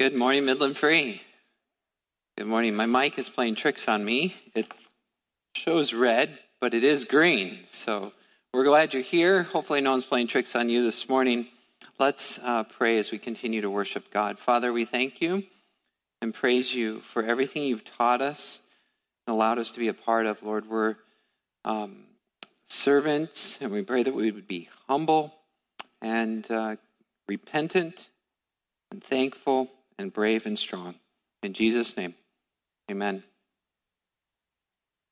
Good morning, Midland Free. Good morning. My mic is playing tricks on me. It shows red, but it is green. So we're glad you're here. Hopefully, no one's playing tricks on you this morning. Let's uh, pray as we continue to worship God. Father, we thank you and praise you for everything you've taught us and allowed us to be a part of. Lord, we're um, servants, and we pray that we would be humble and uh, repentant and thankful and brave and strong. In Jesus' name, amen.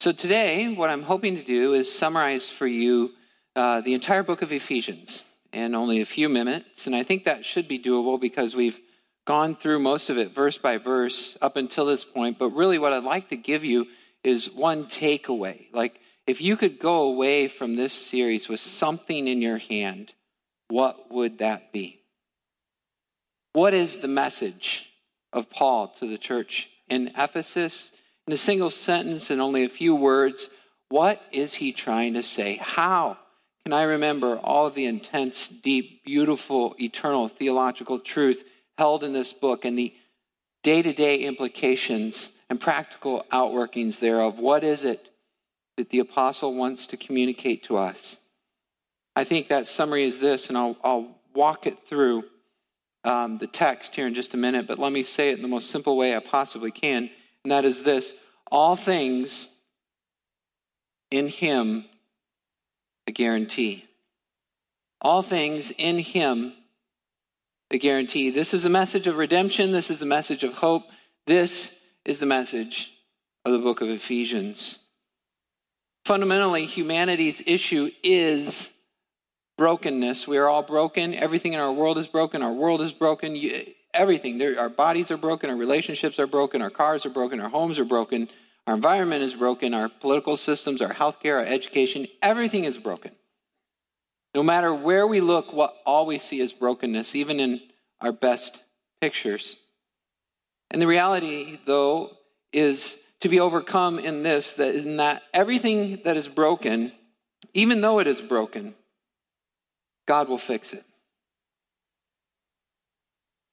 So, today, what I'm hoping to do is summarize for you uh, the entire book of Ephesians in only a few minutes. And I think that should be doable because we've gone through most of it verse by verse up until this point. But really, what I'd like to give you is one takeaway. Like, if you could go away from this series with something in your hand, what would that be? What is the message of Paul to the church in Ephesus? In a single sentence and only a few words, what is he trying to say? How can I remember all the intense, deep, beautiful, eternal theological truth held in this book and the day to day implications and practical outworkings thereof? What is it that the apostle wants to communicate to us? I think that summary is this, and I'll, I'll walk it through um, the text here in just a minute, but let me say it in the most simple way I possibly can, and that is this all things in Him, a guarantee. All things in Him, a guarantee. This is a message of redemption. This is the message of hope. This is the message of the book of Ephesians. Fundamentally, humanity's issue is brokenness. We are all broken. Everything in our world is broken. Our world is broken. Everything. Our bodies are broken. Our relationships are broken. Our cars are broken. Our homes are broken. Our environment is broken. Our political systems, our healthcare, our education, everything is broken. No matter where we look, what all we see is brokenness, even in our best pictures. And the reality, though, is to be overcome in this that in that everything that is broken, even though it is broken, God will fix it.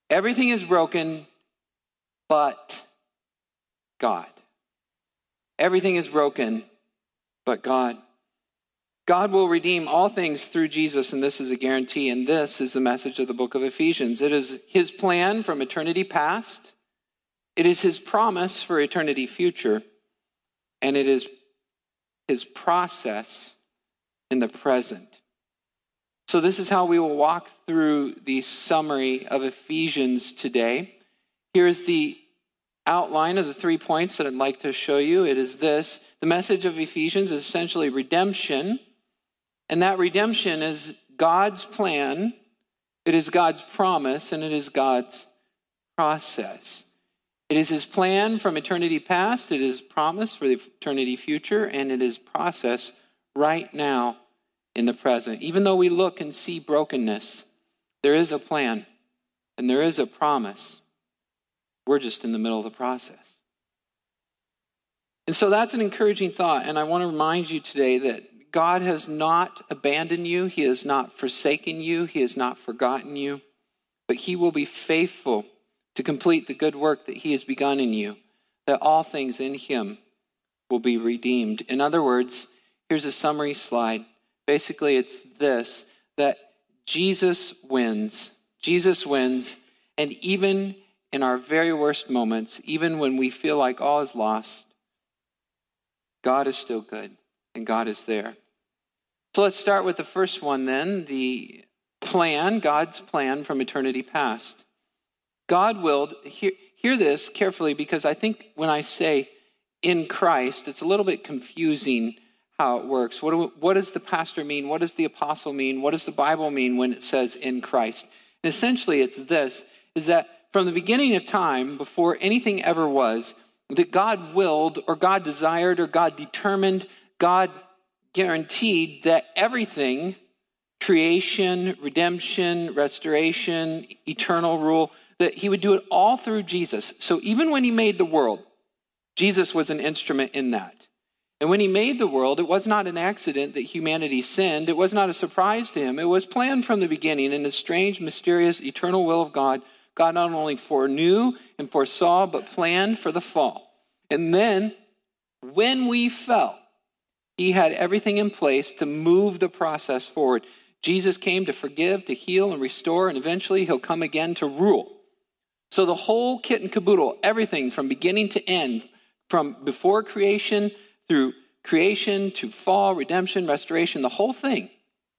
Everything is broken but God. Everything is broken but God. God will redeem all things through Jesus, and this is a guarantee. And this is the message of the book of Ephesians. It is his plan from eternity past, it is his promise for eternity future, and it is his process in the present. So, this is how we will walk through the summary of Ephesians today. Here's the outline of the three points that I'd like to show you. It is this the message of Ephesians is essentially redemption, and that redemption is God's plan, it is God's promise, and it is God's process. It is his plan from eternity past, it is promise for the eternity future, and it is process right now in the present. Even though we look and see brokenness, there is a plan and there is a promise. We're just in the middle of the process. And so that's an encouraging thought. And I want to remind you today that God has not abandoned you, He has not forsaken you, He has not forgotten you, but He will be faithful to complete the good work that He has begun in you, that all things in Him will be redeemed. In other words, here's a summary slide. Basically, it's this that Jesus wins. Jesus wins. And even in our very worst moments, even when we feel like all is lost, God is still good and God is there. So let's start with the first one then the plan, God's plan from eternity past. God willed, hear, hear this carefully because I think when I say in Christ, it's a little bit confusing how it works. What, do, what does the pastor mean? What does the apostle mean? What does the Bible mean when it says in Christ? And essentially, it's this is that from the beginning of time, before anything ever was, that God willed or God desired or God determined, God guaranteed that everything creation, redemption, restoration, eternal rule that he would do it all through Jesus. So even when he made the world, Jesus was an instrument in that. And when he made the world, it was not an accident that humanity sinned. It was not a surprise to him. It was planned from the beginning in the strange, mysterious, eternal will of God, God not only foreknew and foresaw, but planned for the fall. And then, when we fell, he had everything in place to move the process forward. Jesus came to forgive, to heal, and restore, and eventually he'll come again to rule. So the whole kit and caboodle, everything from beginning to end, from before creation through creation to fall, redemption, restoration, the whole thing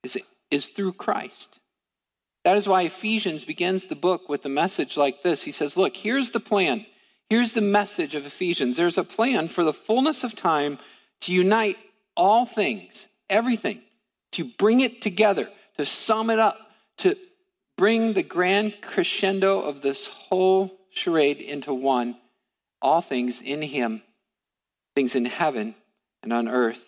is, is through Christ. That is why Ephesians begins the book with a message like this. He says, Look, here's the plan. Here's the message of Ephesians. There's a plan for the fullness of time to unite all things, everything, to bring it together, to sum it up, to bring the grand crescendo of this whole charade into one. All things in Him, things in heaven and on earth.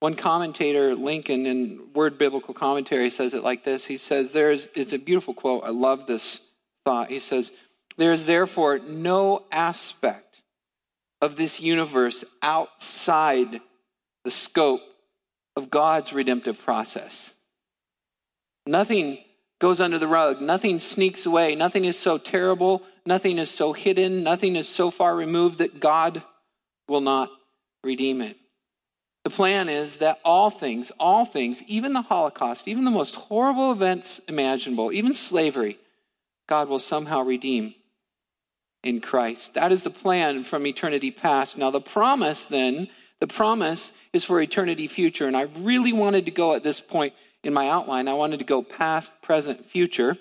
One commentator, Lincoln, in Word Biblical Commentary, says it like this. He says, There is, it's a beautiful quote. I love this thought. He says, There is therefore no aspect of this universe outside the scope of God's redemptive process. Nothing goes under the rug, nothing sneaks away, nothing is so terrible, nothing is so hidden, nothing is so far removed that God will not redeem it. The plan is that all things, all things, even the Holocaust, even the most horrible events imaginable, even slavery, God will somehow redeem in Christ. That is the plan from eternity past. Now, the promise then, the promise is for eternity future. And I really wanted to go at this point in my outline, I wanted to go past, present, future.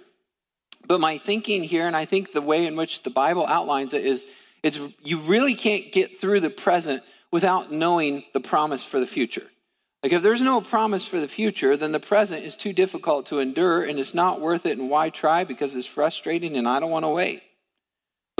But my thinking here, and I think the way in which the Bible outlines it is, is you really can't get through the present without knowing the promise for the future. Like, if there's no promise for the future, then the present is too difficult to endure and it's not worth it. And why try? Because it's frustrating and I don't want to wait.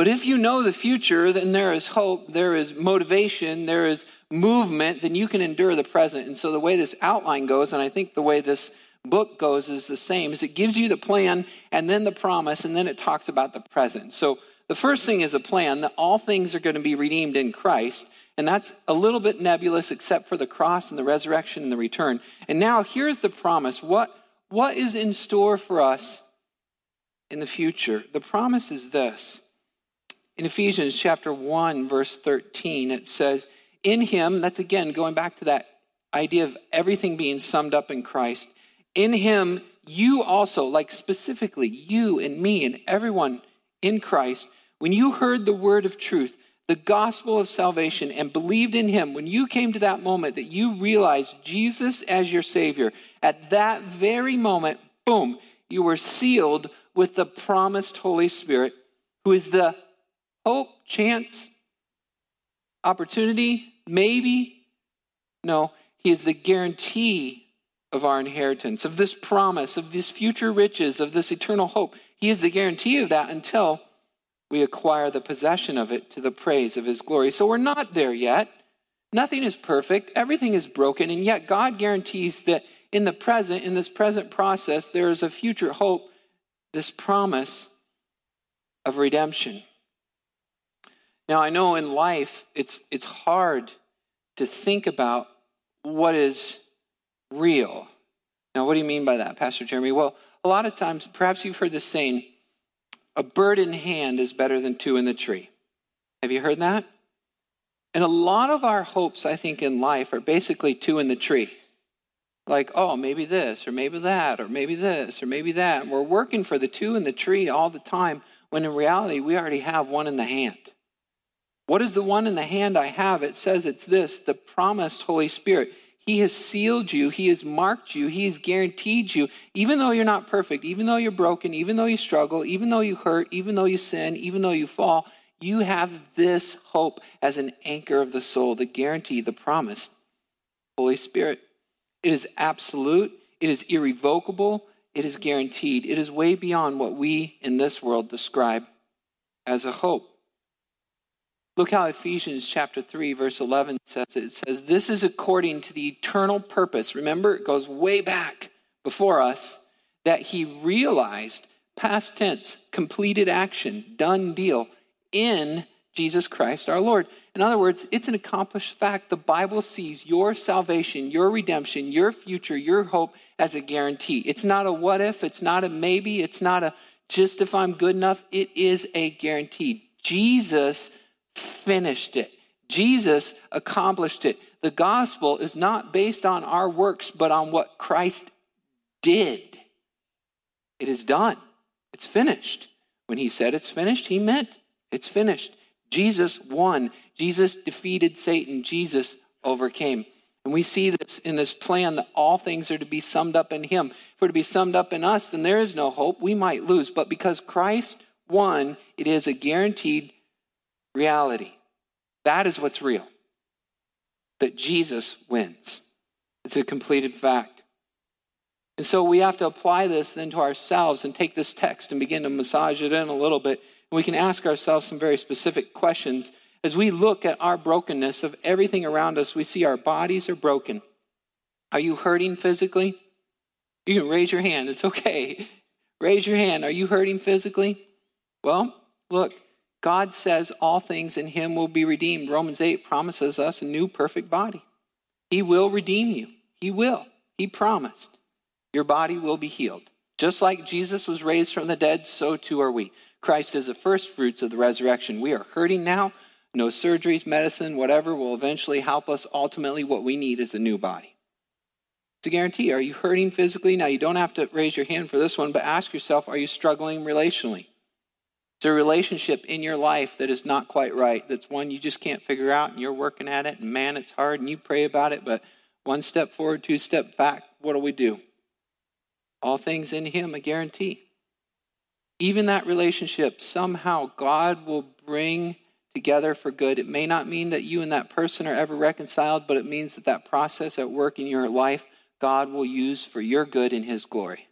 But if you know the future, then there is hope, there is motivation, there is movement, then you can endure the present. And so the way this outline goes, and I think the way this book goes is the same, is it gives you the plan and then the promise, and then it talks about the present. So the first thing is a plan that all things are going to be redeemed in Christ. And that's a little bit nebulous except for the cross and the resurrection and the return. And now here's the promise. What, what is in store for us in the future? The promise is this. In Ephesians chapter 1, verse 13, it says, In him, that's again going back to that idea of everything being summed up in Christ. In him, you also, like specifically you and me and everyone in Christ, when you heard the word of truth, the gospel of salvation and believed in him, when you came to that moment that you realized Jesus as your Savior, at that very moment, boom, you were sealed with the promised Holy Spirit, who is the hope, chance, opportunity, maybe. No, he is the guarantee of our inheritance, of this promise, of these future riches, of this eternal hope. He is the guarantee of that until we acquire the possession of it to the praise of his glory. So we're not there yet. Nothing is perfect, everything is broken, and yet God guarantees that in the present, in this present process, there is a future hope, this promise of redemption. Now, I know in life it's, it's hard to think about what is real. Now, what do you mean by that, Pastor Jeremy? Well, a lot of times, perhaps you've heard this saying, a bird in hand is better than two in the tree. Have you heard that? And a lot of our hopes, I think, in life are basically two in the tree. Like, oh, maybe this, or maybe that, or maybe this, or maybe that. And we're working for the two in the tree all the time, when in reality, we already have one in the hand. What is the one in the hand I have? It says it's this the promised Holy Spirit. He has sealed you. He has marked you. He has guaranteed you. Even though you're not perfect, even though you're broken, even though you struggle, even though you hurt, even though you sin, even though you fall, you have this hope as an anchor of the soul, the guarantee, the promise. Holy Spirit. It is absolute, it is irrevocable, it is guaranteed. It is way beyond what we in this world describe as a hope. Look how Ephesians chapter 3 verse 11 says it. It says this is according to the eternal purpose. Remember it goes way back before us that he realized past tense, completed action, done deal in Jesus Christ our Lord. In other words, it's an accomplished fact. The Bible sees your salvation, your redemption, your future, your hope as a guarantee. It's not a what if, it's not a maybe, it's not a just if I'm good enough. It is a guarantee. Jesus finished it. Jesus accomplished it. The gospel is not based on our works, but on what Christ did. It is done. It's finished. When he said it's finished, he meant it's finished. Jesus won. Jesus defeated Satan. Jesus overcame. And we see this in this plan that all things are to be summed up in him. For to be summed up in us, then there is no hope. We might lose. But because Christ won, it is a guaranteed reality. That is what's real. That Jesus wins. It's a completed fact. And so we have to apply this then to ourselves and take this text and begin to massage it in a little bit. And we can ask ourselves some very specific questions. As we look at our brokenness of everything around us, we see our bodies are broken. Are you hurting physically? You can raise your hand. It's okay. Raise your hand. Are you hurting physically? Well, look, God says all things in him will be redeemed. Romans 8 promises us a new perfect body. He will redeem you. He will. He promised. Your body will be healed. Just like Jesus was raised from the dead, so too are we. Christ is the first fruits of the resurrection. We are hurting now. No surgeries, medicine, whatever will eventually help us. Ultimately, what we need is a new body. It's a guarantee. Are you hurting physically? Now, you don't have to raise your hand for this one, but ask yourself are you struggling relationally? It's a relationship in your life that is not quite right. That's one you just can't figure out and you're working at it. And man, it's hard and you pray about it, but one step forward, two step back. What do we do? All things in Him, a guarantee. Even that relationship, somehow God will bring together for good. It may not mean that you and that person are ever reconciled, but it means that that process at work in your life, God will use for your good in His glory.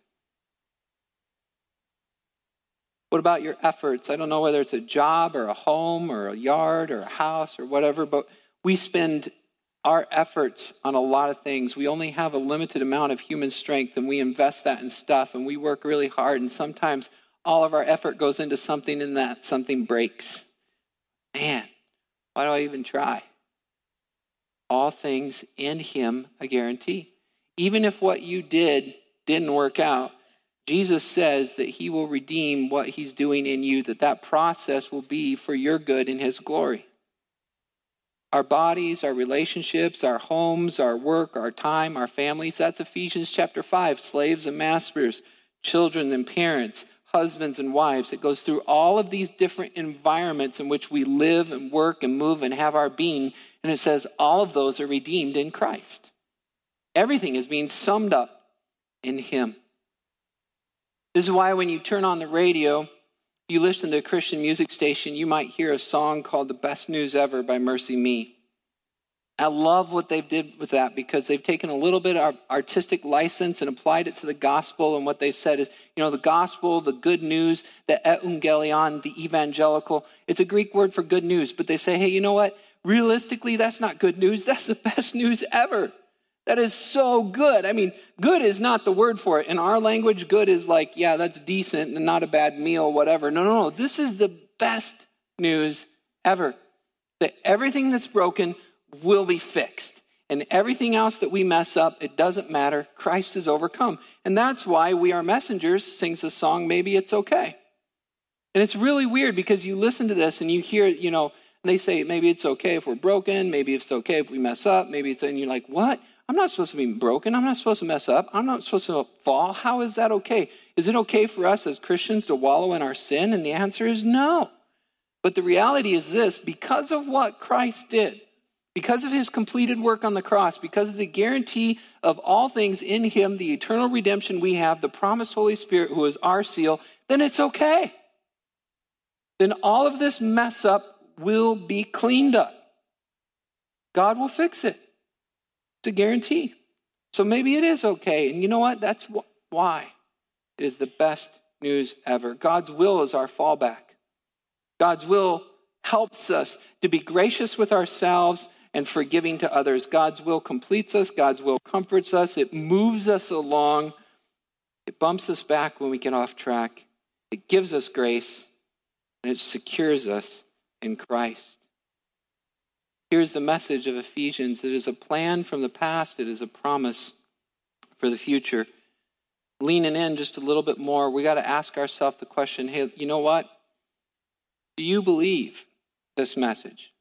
What about your efforts? I don't know whether it's a job or a home or a yard or a house or whatever, but we spend our efforts on a lot of things. We only have a limited amount of human strength and we invest that in stuff and we work really hard and sometimes all of our effort goes into something and that something breaks. Man, why do I even try? All things in him a guarantee. Even if what you did didn't work out, Jesus says that he will redeem what he's doing in you, that that process will be for your good in his glory. Our bodies, our relationships, our homes, our work, our time, our families, that's Ephesians chapter 5. Slaves and masters, children and parents, husbands and wives. It goes through all of these different environments in which we live and work and move and have our being. And it says all of those are redeemed in Christ. Everything is being summed up in him. This is why when you turn on the radio, you listen to a Christian music station, you might hear a song called The Best News Ever by MercyMe. I love what they've did with that because they've taken a little bit of artistic license and applied it to the gospel. And what they said is, you know, the gospel, the good news, the evangelion, the evangelical, it's a Greek word for good news. But they say, hey, you know what? Realistically, that's not good news. That's the best news ever. That is so good. I mean, good is not the word for it. In our language, good is like, yeah, that's decent and not a bad meal, whatever. No, no, no. This is the best news ever. That everything that's broken will be fixed. And everything else that we mess up, it doesn't matter. Christ has overcome. And that's why We Are Messengers sings a song, Maybe It's Okay. And it's really weird because you listen to this and you hear, you know, and they say, maybe it's okay if we're broken. Maybe it's okay if we mess up. Maybe it's, and you're like, what? I'm not supposed to be broken. I'm not supposed to mess up. I'm not supposed to fall. How is that okay? Is it okay for us as Christians to wallow in our sin? And the answer is no. But the reality is this because of what Christ did, because of his completed work on the cross, because of the guarantee of all things in him, the eternal redemption we have, the promised Holy Spirit who is our seal, then it's okay. Then all of this mess up will be cleaned up. God will fix it. It's a guarantee. So maybe it is okay. And you know what? That's wh- why it is the best news ever. God's will is our fallback. God's will helps us to be gracious with ourselves and forgiving to others. God's will completes us, God's will comforts us, it moves us along, it bumps us back when we get off track, it gives us grace, and it secures us in Christ. Here's the message of Ephesians it is a plan from the past, it is a promise for the future. leaning in just a little bit more, we got to ask ourselves the question hey, you know what? Do you believe this message?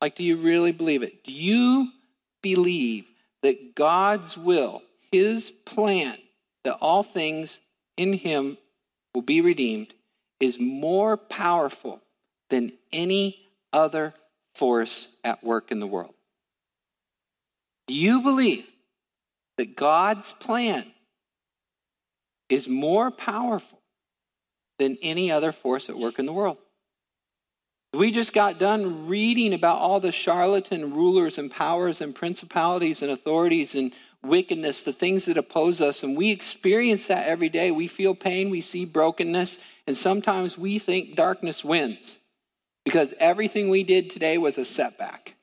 Like, do you really believe it? Do you believe that God's will, His plan, that all things in Him will be redeemed, is more powerful than any other force at work in the world? Do you believe that God's plan is more powerful than any other force at work in the world? We just got done reading about all the charlatan rulers and powers and principalities and authorities and wickedness, the things that oppose us, and we experience that every day. We feel pain, we see brokenness, and sometimes we think darkness wins because everything we did today was a setback.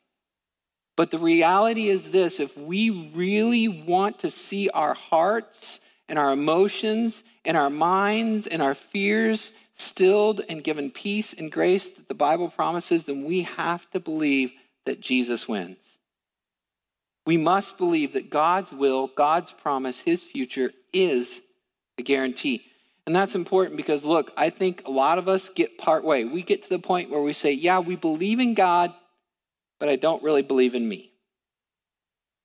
But the reality is this if we really want to see our hearts and our emotions and our minds and our fears stilled and given peace and grace that the Bible promises, then we have to believe that Jesus wins. We must believe that God's will, God's promise, His future is a guarantee. And that's important because, look, I think a lot of us get part way. We get to the point where we say, yeah, we believe in God, but I don't really believe in me.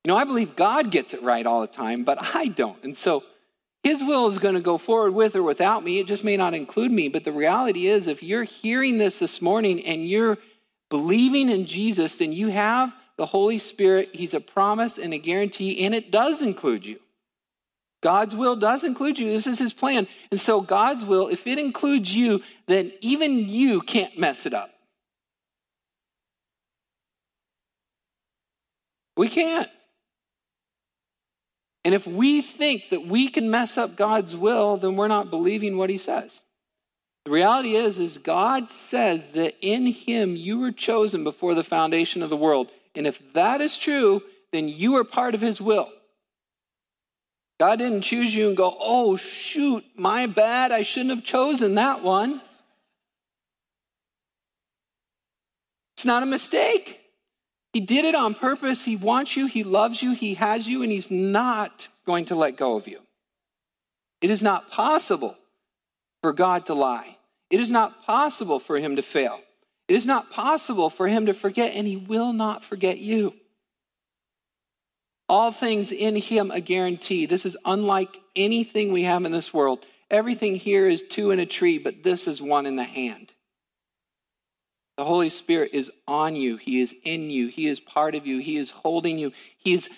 You know, I believe God gets it right all the time, but I don't. And so his will is going to go forward with or without me. It just may not include me. But the reality is, if you're hearing this this morning and you're believing in Jesus, then you have the Holy Spirit. He's a promise and a guarantee, and it does include you. God's will does include you. This is his plan. And so, God's will, if it includes you, then even you can't mess it up. We can't. And if we think that we can mess up God's will, then we're not believing what he says. The reality is is God says that in him you were chosen before the foundation of the world. And if that is true, then you are part of his will. God didn't choose you and go, "Oh shoot, my bad. I shouldn't have chosen that one." It's not a mistake. He did it on purpose. He wants you, He loves you, He has you, and He's not going to let go of you. It is not possible for God to lie. It is not possible for Him to fail. It is not possible for Him to forget, and He will not forget you. All things in Him a guarantee. This is unlike anything we have in this world. Everything here is two in a tree, but this is one in the hand. The Holy Spirit is on you. He is in you. He is part of you. He is holding you. He is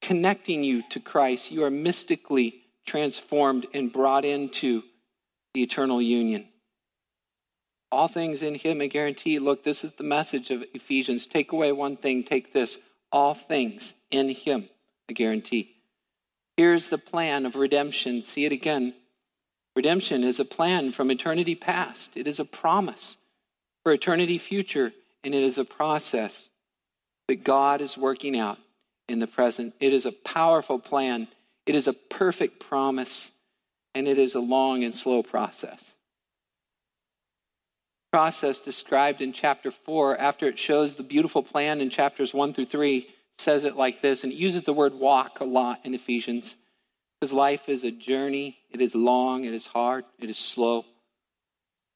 connecting you to Christ. You are mystically transformed and brought into the eternal union. All things in Him, I guarantee. Look, this is the message of Ephesians. Take away one thing, take this. All things in Him, I guarantee. Here's the plan of redemption. See it again. Redemption is a plan from eternity past, it is a promise for eternity future, and it is a process that God is working out in the present. It is a powerful plan, it is a perfect promise, and it is a long and slow process. Process described in chapter 4, after it shows the beautiful plan in chapters 1 through 3, says it like this, and it uses the word walk a lot in Ephesians. Because life is a journey, it is long, it is hard, it is slow.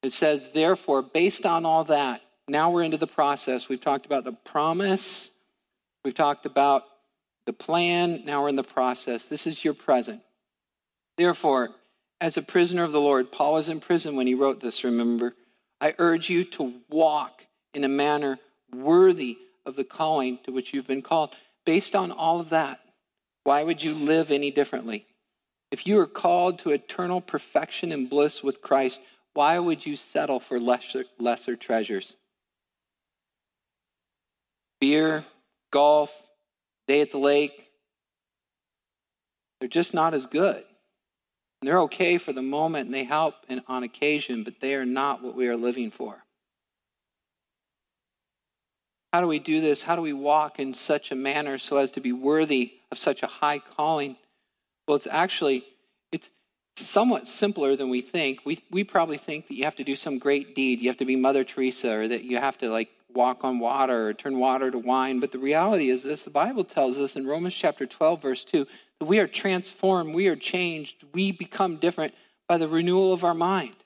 It says, therefore, based on all that, now we're into the process. We've talked about the promise, we've talked about the plan, now we're in the process. This is your present. Therefore, as a prisoner of the Lord, Paul was in prison when he wrote this, remember. I urge you to walk in a manner worthy of the calling to which you've been called. Based on all of that, why would you live any differently? If you are called to eternal perfection and bliss with Christ, why would you settle for lesser, lesser treasures? Beer, golf, day at the lake, they're just not as good. They're okay for the moment and they help on occasion, but they are not what we are living for. How do we do this? How do we walk in such a manner so as to be worthy of such a high calling? Well, it's actually it's somewhat simpler than we think. We, we probably think that you have to do some great deed. You have to be Mother Teresa or that you have to like walk on water or turn water to wine. But the reality is this the Bible tells us in Romans chapter 12, verse 2, that we are transformed, we are changed, we become different by the renewal of our mind.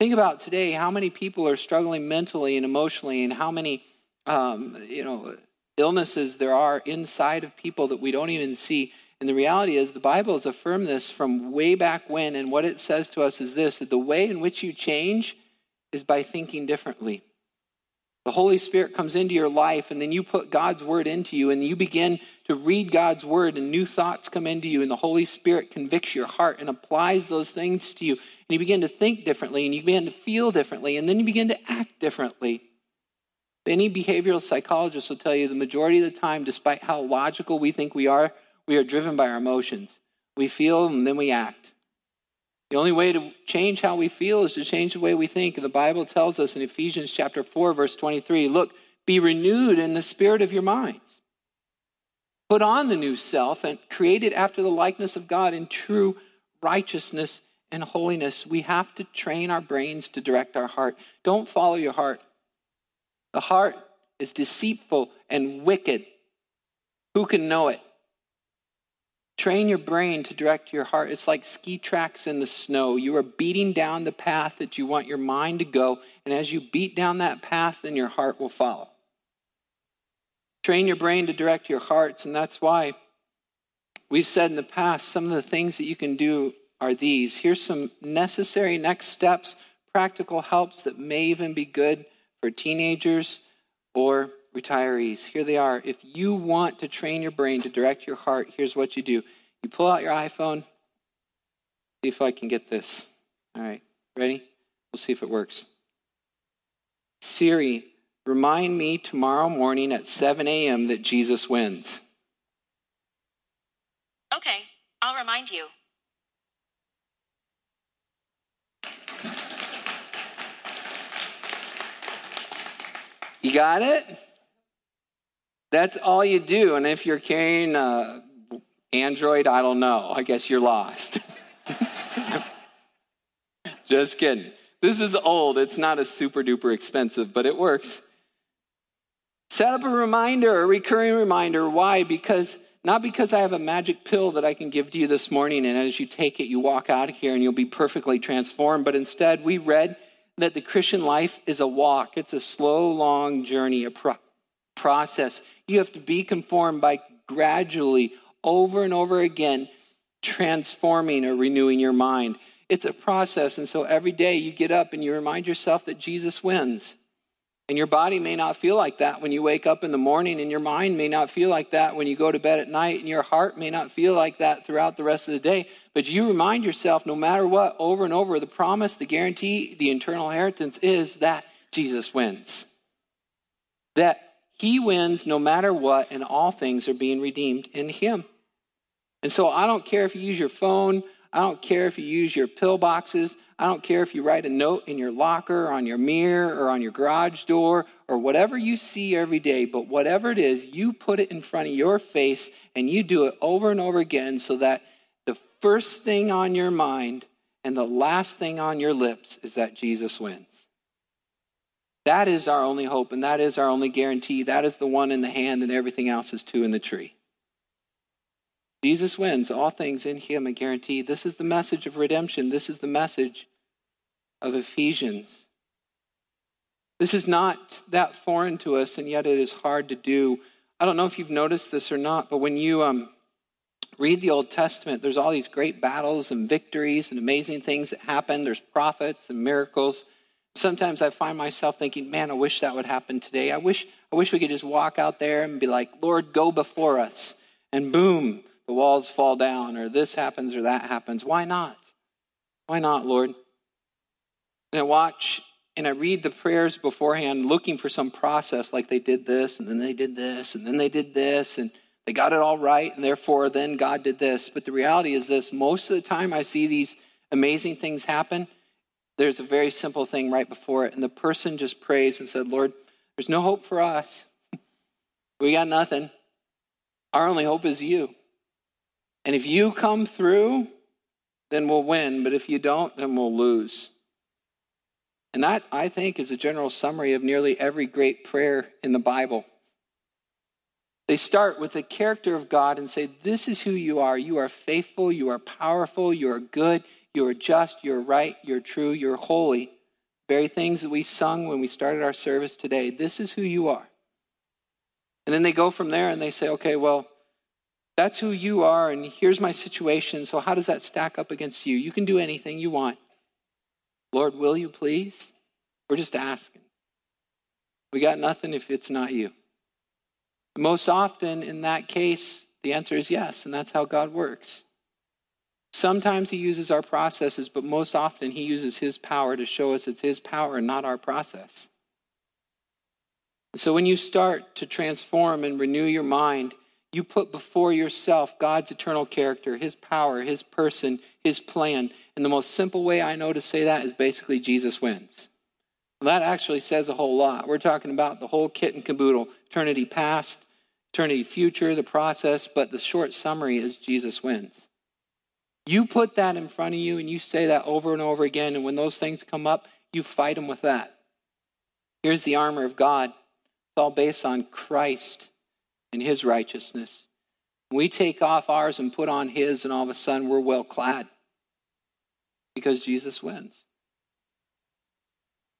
Think about today how many people are struggling mentally and emotionally, and how many um, you know illnesses there are inside of people that we don't even see. And the reality is, the Bible has affirmed this from way back when, and what it says to us is this that the way in which you change is by thinking differently. The Holy Spirit comes into your life, and then you put God's word into you, and you begin to read God's word, and new thoughts come into you, and the Holy Spirit convicts your heart and applies those things to you. And you begin to think differently, and you begin to feel differently, and then you begin to act differently. Any behavioral psychologist will tell you the majority of the time, despite how logical we think we are, we are driven by our emotions. We feel and then we act. The only way to change how we feel is to change the way we think. And The Bible tells us in Ephesians chapter 4 verse 23, look, be renewed in the spirit of your minds. Put on the new self and created after the likeness of God in true righteousness and holiness. We have to train our brains to direct our heart. Don't follow your heart. The heart is deceitful and wicked. Who can know it? Train your brain to direct your heart. It's like ski tracks in the snow. You are beating down the path that you want your mind to go, and as you beat down that path, then your heart will follow. Train your brain to direct your hearts, and that's why we've said in the past some of the things that you can do are these. Here's some necessary next steps, practical helps that may even be good for teenagers or retirees. Here they are. If you want to train your brain to direct your heart, here's what you do you pull out your iPhone. See if I can get this. All right, ready? We'll see if it works. Siri, remind me tomorrow morning at 7 a.m. that Jesus wins. Okay, I'll remind you. You got it? That's all you do. And if you're carrying uh, Android, I don't know. I guess you're lost. Just kidding. This is old. It's not a super duper expensive, but it works. Set up a reminder, a recurring reminder. Why? Because not because I have a magic pill that I can give to you this morning, and as you take it, you walk out of here and you'll be perfectly transformed. But instead, we read that the Christian life is a walk, it's a slow, long journey, a process. You have to be conformed by gradually, over and over again, transforming or renewing your mind. It's a process. And so every day you get up and you remind yourself that Jesus wins. And your body may not feel like that when you wake up in the morning, and your mind may not feel like that when you go to bed at night, and your heart may not feel like that throughout the rest of the day. But you remind yourself, no matter what, over and over, the promise, the guarantee, the eternal inheritance is that Jesus wins. That he wins no matter what, and all things are being redeemed in him. And so I don't care if you use your phone, I don't care if you use your pill boxes. I don't care if you write a note in your locker, or on your mirror, or on your garage door, or whatever you see every day. But whatever it is, you put it in front of your face and you do it over and over again so that the first thing on your mind and the last thing on your lips is that Jesus wins. That is our only hope, and that is our only guarantee. That is the one in the hand, and everything else is two in the tree. Jesus wins all things in him, a guarantee. This is the message of redemption. This is the message of Ephesians. This is not that foreign to us, and yet it is hard to do. I don't know if you've noticed this or not, but when you um, read the Old Testament, there's all these great battles and victories and amazing things that happen. There's prophets and miracles. Sometimes I find myself thinking, man, I wish that would happen today. I wish, I wish we could just walk out there and be like, Lord, go before us. And boom, the walls fall down, or this happens or that happens. Why not? Why not, Lord? And I watch and I read the prayers beforehand looking for some process, like they did this, and then they did this, and then they did this, and they got it all right, and therefore then God did this. But the reality is this most of the time I see these amazing things happen, there's a very simple thing right before it, and the person just prays and said, Lord, there's no hope for us. we got nothing. Our only hope is you. And if you come through, then we'll win. But if you don't, then we'll lose. And that, I think, is a general summary of nearly every great prayer in the Bible. They start with the character of God and say, This is who you are. You are faithful, you are powerful, you are good, you are just, you're right, you're true, you're holy. Very things that we sung when we started our service today. This is who you are. And then they go from there and they say, Okay, well, that's who you are, and here's my situation. So, how does that stack up against you? You can do anything you want. Lord, will you please? We're just asking. We got nothing if it's not you. Most often, in that case, the answer is yes, and that's how God works. Sometimes He uses our processes, but most often He uses His power to show us it's His power and not our process. So when you start to transform and renew your mind, you put before yourself God's eternal character, His power, His person, His plan. And the most simple way I know to say that is basically Jesus wins. That actually says a whole lot. We're talking about the whole kit and caboodle eternity past, eternity future, the process, but the short summary is Jesus wins. You put that in front of you and you say that over and over again, and when those things come up, you fight them with that. Here's the armor of God. It's all based on Christ and his righteousness. We take off ours and put on his, and all of a sudden we're well clad because Jesus wins.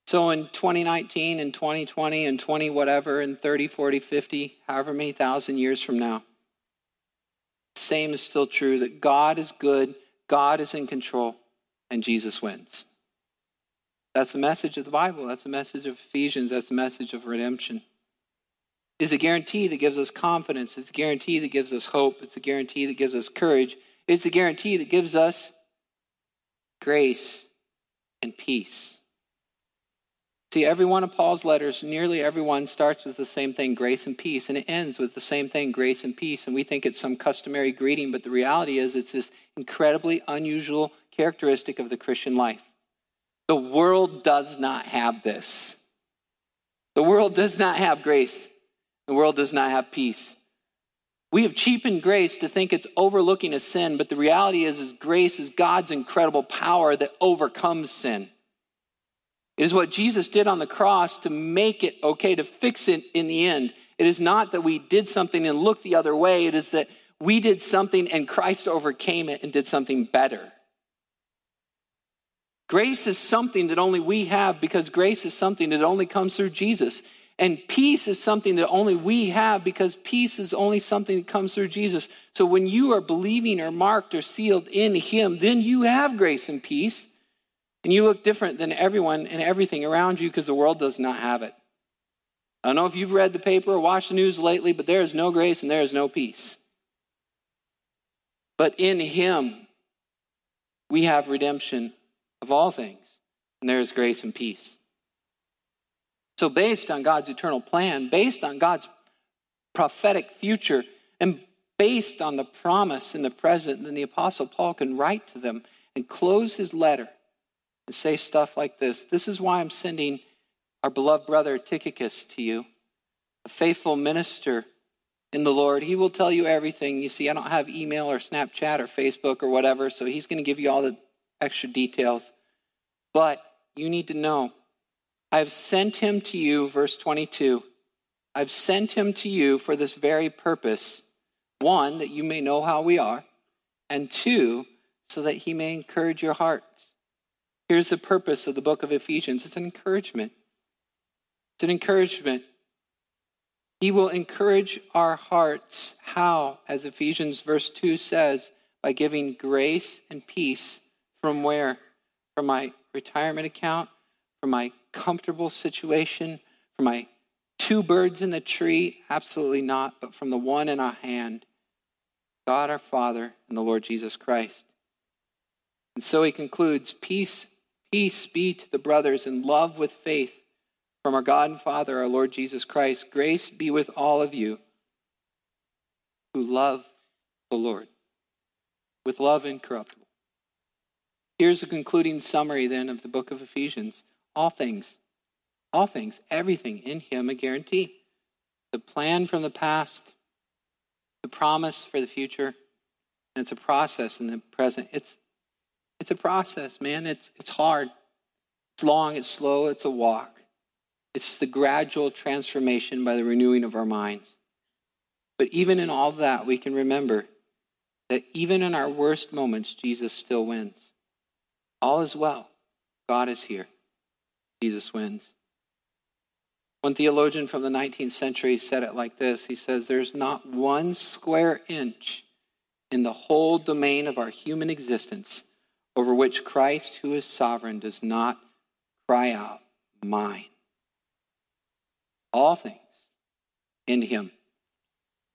So in 2019 and 2020 and 20 whatever and 30, 40, 50, however many thousand years from now, same is still true that God is good, God is in control, and Jesus wins. That's the message of the Bible. That's the message of Ephesians. That's the message of redemption It's a guarantee that gives us confidence. It's a guarantee that gives us hope. It's a guarantee that gives us courage. It's a guarantee that gives us grace and peace. See, every one of Paul's letters, nearly every one starts with the same thing, grace and peace, and it ends with the same thing, grace and peace. And we think it's some customary greeting, but the reality is it's this incredibly unusual characteristic of the Christian life. The world does not have this. The world does not have grace the world does not have peace. We have cheapened grace to think it's overlooking a sin, but the reality is, is grace is God's incredible power that overcomes sin. It is what Jesus did on the cross to make it okay, to fix it in the end. It is not that we did something and looked the other way. It is that we did something and Christ overcame it and did something better. Grace is something that only we have because grace is something that only comes through Jesus. And peace is something that only we have because peace is only something that comes through Jesus. So when you are believing or marked or sealed in Him, then you have grace and peace. And you look different than everyone and everything around you because the world does not have it. I don't know if you've read the paper or watched the news lately, but there is no grace and there is no peace. But in Him, we have redemption of all things, and there is grace and peace. So, based on God's eternal plan, based on God's prophetic future, and based on the promise in the present, then the Apostle Paul can write to them and close his letter and say stuff like this This is why I'm sending our beloved brother Tychicus to you, a faithful minister in the Lord. He will tell you everything. You see, I don't have email or Snapchat or Facebook or whatever, so he's going to give you all the extra details. But you need to know I've sent him to you, verse 22. I've sent him to you for this very purpose one, that you may know how we are, and two, so that he may encourage your hearts. Here's the purpose of the book of Ephesians it's an encouragement. It's an encouragement. He will encourage our hearts. How? As Ephesians verse 2 says, by giving grace and peace from where? From my retirement account, from my comfortable situation, from my two birds in the tree? Absolutely not, but from the one in our hand God our Father and the Lord Jesus Christ. And so he concludes Peace, peace be to the brothers in love with faith from our God and Father, our Lord Jesus Christ. Grace be with all of you who love the Lord with love incorruptible. Here's a concluding summary then of the book of Ephesians. All things, all things, everything in Him a guarantee. The plan from the past, the promise for the future, and it's a process in the present. It's it's a process, man. It's it's hard. It's long, it's slow, it's a walk. It's the gradual transformation by the renewing of our minds. But even in all that, we can remember that even in our worst moments, Jesus still wins. All is well. God is here. Jesus wins. One theologian from the 19th century said it like this He says, There's not one square inch in the whole domain of our human existence over which Christ, who is sovereign, does not cry out, Mine. All things in Him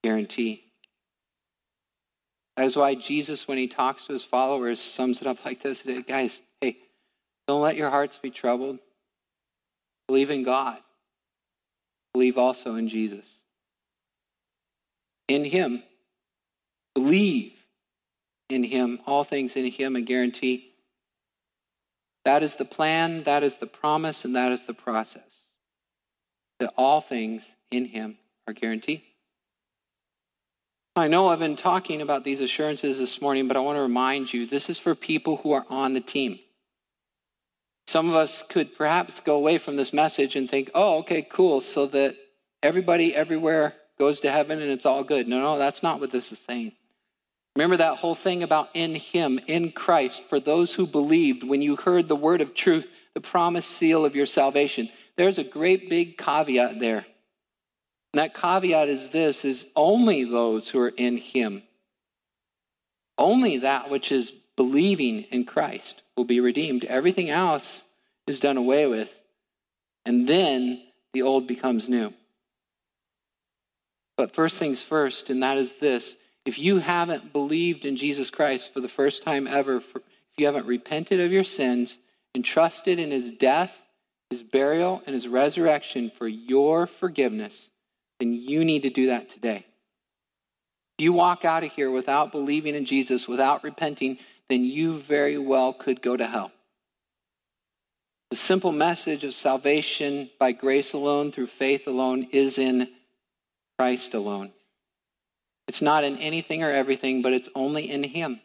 guarantee. That is why Jesus, when he talks to his followers, sums it up like this Guys, hey, don't let your hearts be troubled. Believe in God. Believe also in Jesus. In him, believe in him, all things in him, a guarantee. That is the plan, that is the promise, and that is the process. That all things in him are guaranteed. I know I've been talking about these assurances this morning, but I want to remind you this is for people who are on the team. Some of us could perhaps go away from this message and think, oh, okay, cool, so that everybody everywhere goes to heaven and it's all good. No, no, that's not what this is saying. Remember that whole thing about in Him, in Christ, for those who believed, when you heard the word of truth, the promised seal of your salvation. There's a great big caveat there. And that caveat is this is only those who are in him. Only that which is believing in Christ will be redeemed. Everything else is done away with. And then the old becomes new. But first things first, and that is this if you haven't believed in Jesus Christ for the first time ever, if you haven't repented of your sins and trusted in his death, his burial, and his resurrection for your forgiveness, then you need to do that today. If you walk out of here without believing in Jesus, without repenting, then you very well could go to hell. The simple message of salvation by grace alone, through faith alone, is in Christ alone. It's not in anything or everything, but it's only in Him.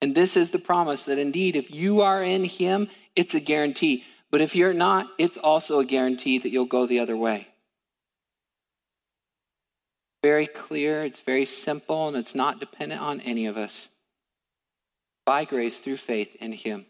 And this is the promise that indeed, if you are in Him, it's a guarantee. But if you're not, it's also a guarantee that you'll go the other way very clear, it's very simple, and it's not dependent on any of us. By grace through faith in Him.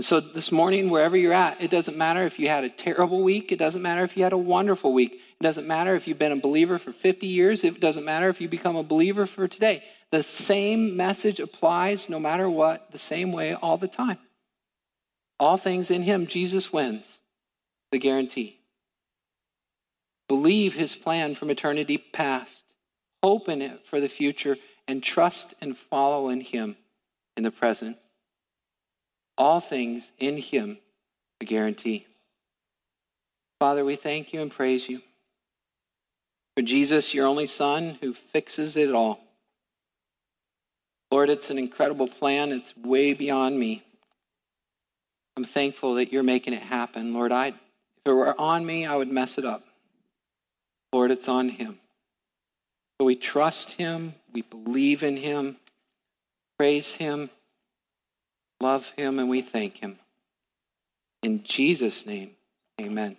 And so this morning, wherever you're at, it doesn't matter if you had a terrible week. It doesn't matter if you had a wonderful week. It doesn't matter if you've been a believer for 50 years. It doesn't matter if you become a believer for today. The same message applies no matter what, the same way all the time. All things in Him, Jesus wins. The guarantee. Believe his plan from eternity past. Hope in it for the future and trust and follow in him in the present. All things in him, a guarantee. Father, we thank you and praise you for Jesus, your only Son, who fixes it all. Lord, it's an incredible plan. It's way beyond me. I'm thankful that you're making it happen. Lord, I, if it were on me, I would mess it up. Lord, it's on Him. So we trust Him, we believe in Him, praise Him, love Him, and we thank Him. In Jesus' name, amen.